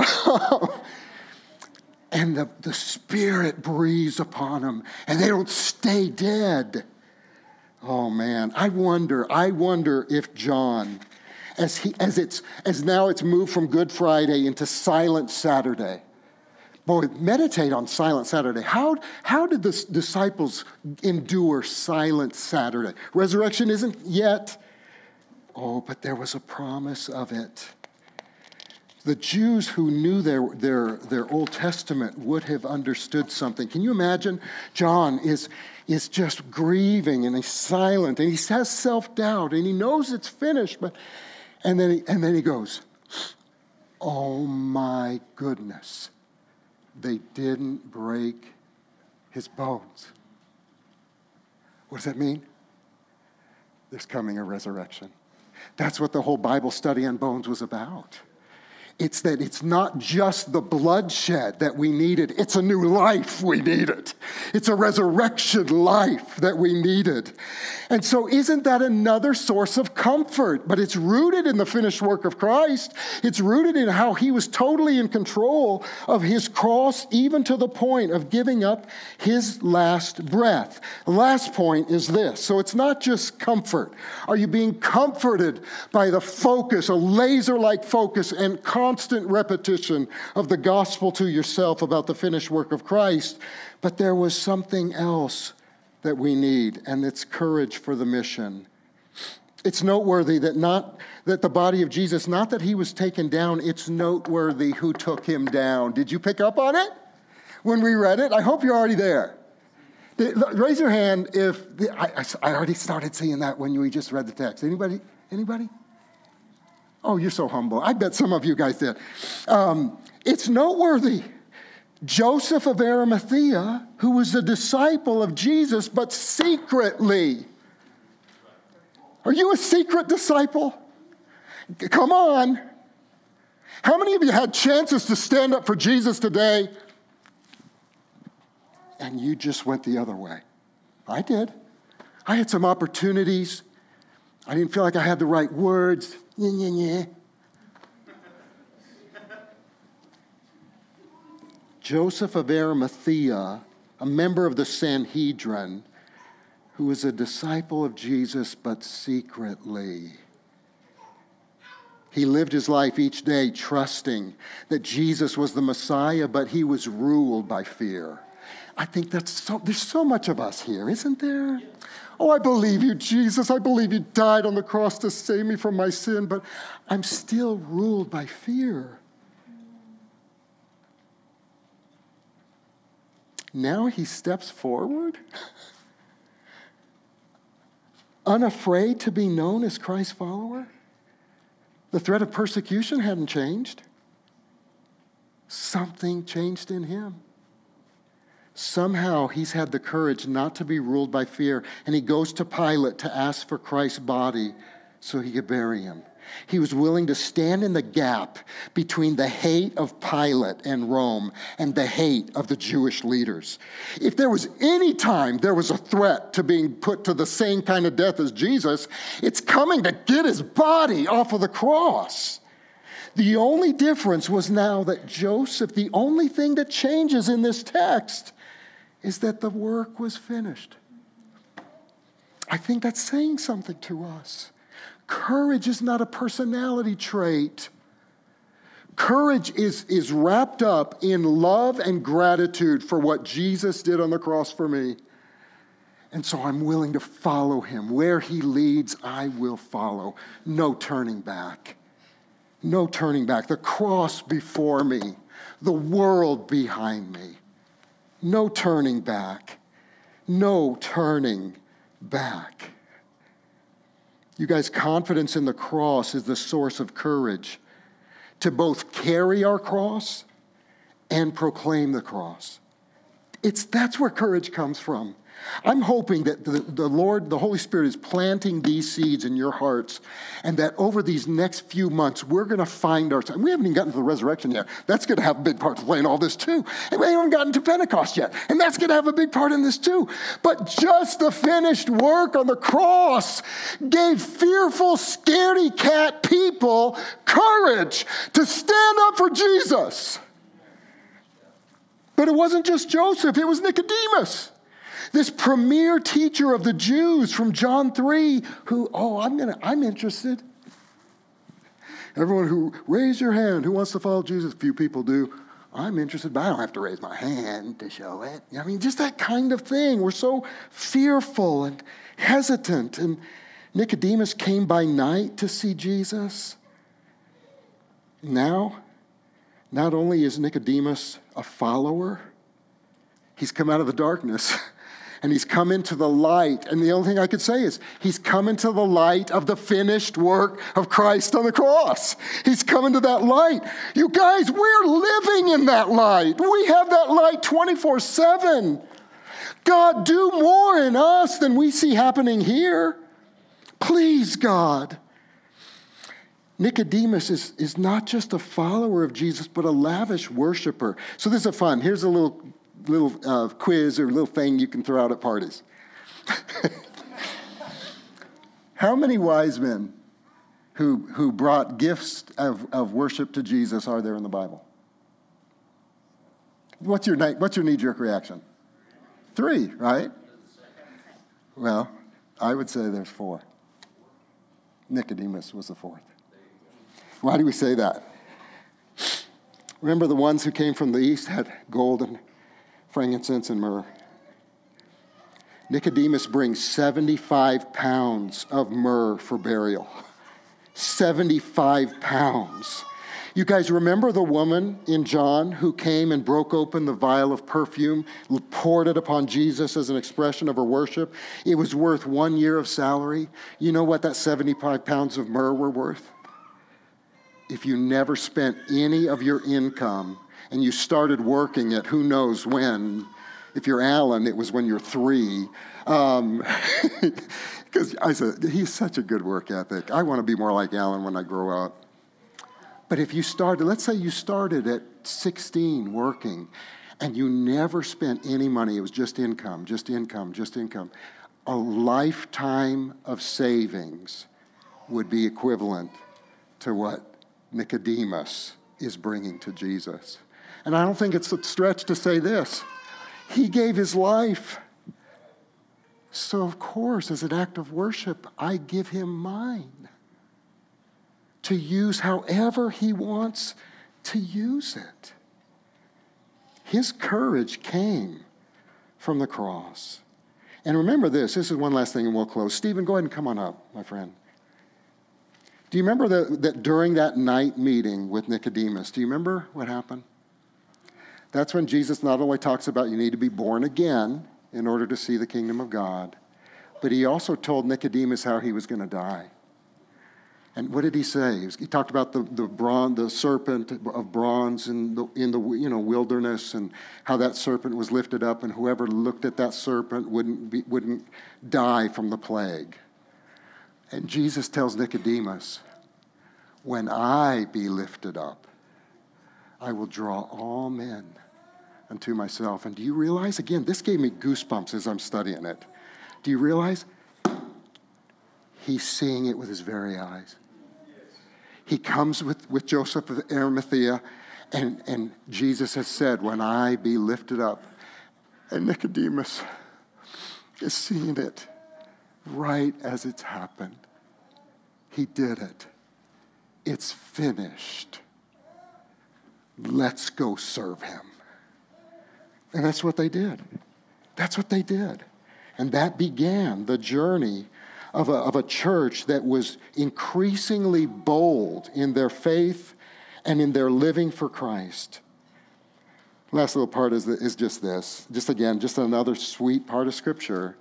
and the, the Spirit breathes upon them, and they don't stay dead. Oh man, I wonder, I wonder if John as, he, as, it's, as now it's moved from Good Friday into Silent Saturday. Boy, meditate on Silent Saturday. How, how did the disciples endure Silent Saturday? Resurrection isn't yet. Oh, but there was a promise of it. The Jews who knew their, their, their Old Testament would have understood something. Can you imagine? John is, is just grieving and he's silent and he has self doubt and he knows it's finished, but and then he, and then he goes, Oh my goodness, they didn't break his bones. What does that mean? There's coming a resurrection. That's what the whole Bible study on bones was about. It's that it's not just the bloodshed that we needed, it's a new life we needed. It's a resurrection life that we needed. And so, isn't that another source of comfort? But it's rooted in the finished work of Christ. It's rooted in how he was totally in control of his cross, even to the point of giving up his last breath. Last point is this so, it's not just comfort. Are you being comforted by the focus, a laser like focus, and constant repetition of the gospel to yourself about the finished work of Christ, but there was something else that we need, and it's courage for the mission. It's noteworthy that not that the body of Jesus, not that he was taken down, it's noteworthy who took him down. Did you pick up on it when we read it? I hope you're already there. Raise your hand if the, I, I already started seeing that when we just read the text. Anybody? Anybody? Oh, you're so humble. I bet some of you guys did. Um, it's noteworthy. Joseph of Arimathea, who was a disciple of Jesus, but secretly. Are you a secret disciple? Come on. How many of you had chances to stand up for Jesus today and you just went the other way? I did. I had some opportunities. I didn't feel like I had the right words. Yeah, yeah, yeah. Joseph of Arimathea, a member of the Sanhedrin, who was a disciple of Jesus, but secretly. He lived his life each day trusting that Jesus was the Messiah, but he was ruled by fear. I think that's so, there's so much of us here, isn't there? Oh, I believe you, Jesus. I believe you died on the cross to save me from my sin, but I'm still ruled by fear. Now he steps forward, unafraid to be known as Christ's follower. The threat of persecution hadn't changed. Something changed in him. Somehow he's had the courage not to be ruled by fear, and he goes to Pilate to ask for Christ's body so he could bury him. He was willing to stand in the gap between the hate of Pilate and Rome and the hate of the Jewish leaders. If there was any time there was a threat to being put to the same kind of death as Jesus, it's coming to get his body off of the cross. The only difference was now that Joseph, the only thing that changes in this text is that the work was finished. I think that's saying something to us. Courage is not a personality trait. Courage is, is wrapped up in love and gratitude for what Jesus did on the cross for me. And so I'm willing to follow him. Where he leads, I will follow. No turning back. No turning back. The cross before me, the world behind me. No turning back. No turning back. You guys, confidence in the cross is the source of courage to both carry our cross and proclaim the cross. It's, that's where courage comes from. I'm hoping that the, the Lord, the Holy Spirit, is planting these seeds in your hearts, and that over these next few months, we're going to find ourselves. We haven't even gotten to the resurrection yet. That's going to have a big part to play in all this, too. And we haven't gotten to Pentecost yet, and that's going to have a big part in this, too. But just the finished work on the cross gave fearful, scaredy cat people courage to stand up for Jesus. But it wasn't just Joseph, it was Nicodemus this premier teacher of the Jews from John 3 who, oh, I'm gonna, I'm interested. Everyone who raise your hand who wants to follow Jesus, few people do. I'm interested, but I don't have to raise my hand to show it. I mean, just that kind of thing. We're so fearful and hesitant. And Nicodemus came by night to see Jesus. Now, not only is Nicodemus a follower, he's come out of the darkness. and he's come into the light. And the only thing I could say is, he's come into the light of the finished work of Christ on the cross. He's come into that light. You guys, we're living in that light. We have that light 24 7. God, do more in us than we see happening here. Please, God. Nicodemus is, is not just a follower of Jesus, but a lavish worshiper. So this is fun. Here's a little little uh, quiz or little thing you can throw out at parties. How many wise men who, who brought gifts of, of worship to Jesus are there in the Bible? What's your, what's your knee jerk reaction? Three, right? Well, I would say there's four. Nicodemus was the fourth. Why do we say that? Remember, the ones who came from the east had gold and frankincense, and myrrh. Nicodemus brings 75 pounds of myrrh for burial. 75 pounds. You guys remember the woman in John who came and broke open the vial of perfume, poured it upon Jesus as an expression of her worship? It was worth one year of salary. You know what that 75 pounds of myrrh were worth? If you never spent any of your income and you started working at who knows when. If you're Alan, it was when you're three. Because um, I said, he's such a good work ethic. I want to be more like Alan when I grow up. But if you started, let's say you started at 16 working and you never spent any money, it was just income, just income, just income, a lifetime of savings would be equivalent to what Nicodemus is bringing to Jesus. And I don't think it's a stretch to say this He gave his life. So, of course, as an act of worship, I give him mine to use however he wants to use it. His courage came from the cross. And remember this this is one last thing, and we'll close. Stephen, go ahead and come on up, my friend. Do you remember that, that during that night meeting with Nicodemus, do you remember what happened? That's when Jesus not only talks about you need to be born again in order to see the kingdom of God, but he also told Nicodemus how he was going to die. And what did he say? He talked about the, the, bronze, the serpent of bronze in the, in the you know, wilderness and how that serpent was lifted up, and whoever looked at that serpent wouldn't, be, wouldn't die from the plague. And Jesus tells Nicodemus, When I be lifted up, I will draw all men unto myself. And do you realize, again, this gave me goosebumps as I'm studying it. Do you realize? He's seeing it with his very eyes. he comes with, with Joseph of Arimathea, and, and Jesus has said, When I be lifted up, and Nicodemus is seeing it right as it's happened. He did it. It's finished. Let's go serve him. And that's what they did. That's what they did. And that began the journey of a, of a church that was increasingly bold in their faith and in their living for Christ. Last little part is, is just this. Just again, just another sweet part of Scripture.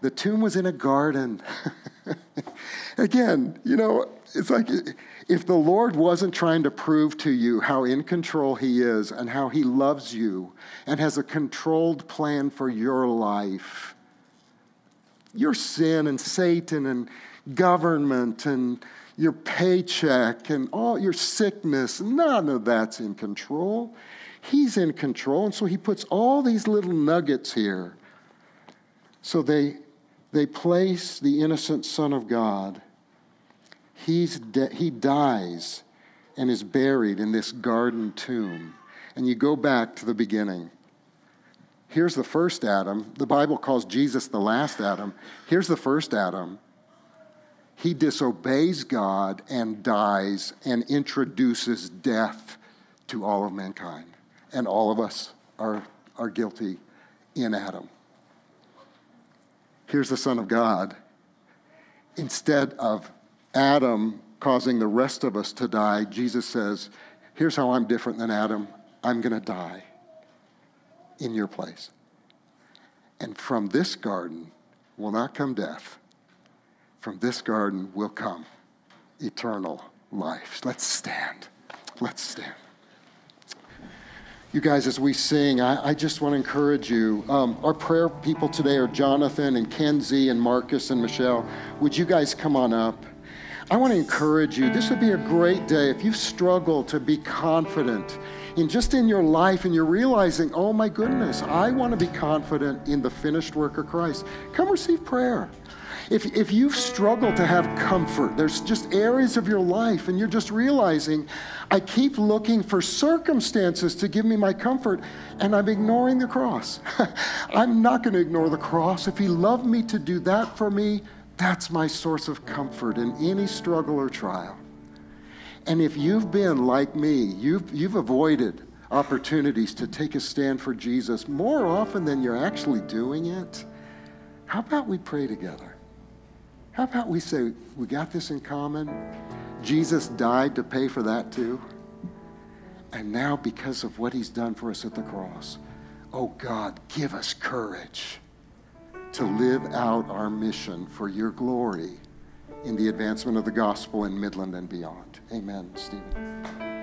The tomb was in a garden. again, you know, it's like if the Lord wasn't trying to prove to you how in control He is and how He loves you and has a controlled plan for your life, your sin and Satan and government and your paycheck and all your sickness, none of that's in control. He's in control. And so he puts all these little nuggets here. So they, they place the innocent Son of God. He's de- he dies and is buried in this garden tomb. And you go back to the beginning. Here's the first Adam. The Bible calls Jesus the last Adam. Here's the first Adam. He disobeys God and dies and introduces death to all of mankind. And all of us are, are guilty in Adam. Here's the Son of God. Instead of Adam causing the rest of us to die, Jesus says, Here's how I'm different than Adam I'm going to die in your place. And from this garden will not come death. From this garden will come eternal life. Let's stand. Let's stand. You guys, as we sing, I, I just want to encourage you. Um, our prayer people today are Jonathan and Kenzie and Marcus and Michelle. Would you guys come on up? I want to encourage you. This would be a great day if you struggle to be confident in just in your life and you're realizing, oh my goodness, I want to be confident in the finished work of Christ. Come receive prayer. If, if you've struggled to have comfort, there's just areas of your life and you're just realizing, I keep looking for circumstances to give me my comfort and I'm ignoring the cross. I'm not going to ignore the cross. If He loved me to do that for me, that's my source of comfort in any struggle or trial. And if you've been like me, you've, you've avoided opportunities to take a stand for Jesus more often than you're actually doing it, how about we pray together? How about we say, we got this in common? Jesus died to pay for that too. And now, because of what he's done for us at the cross, oh God, give us courage to live out our mission for your glory in the advancement of the gospel in Midland and beyond. Amen, Stephen.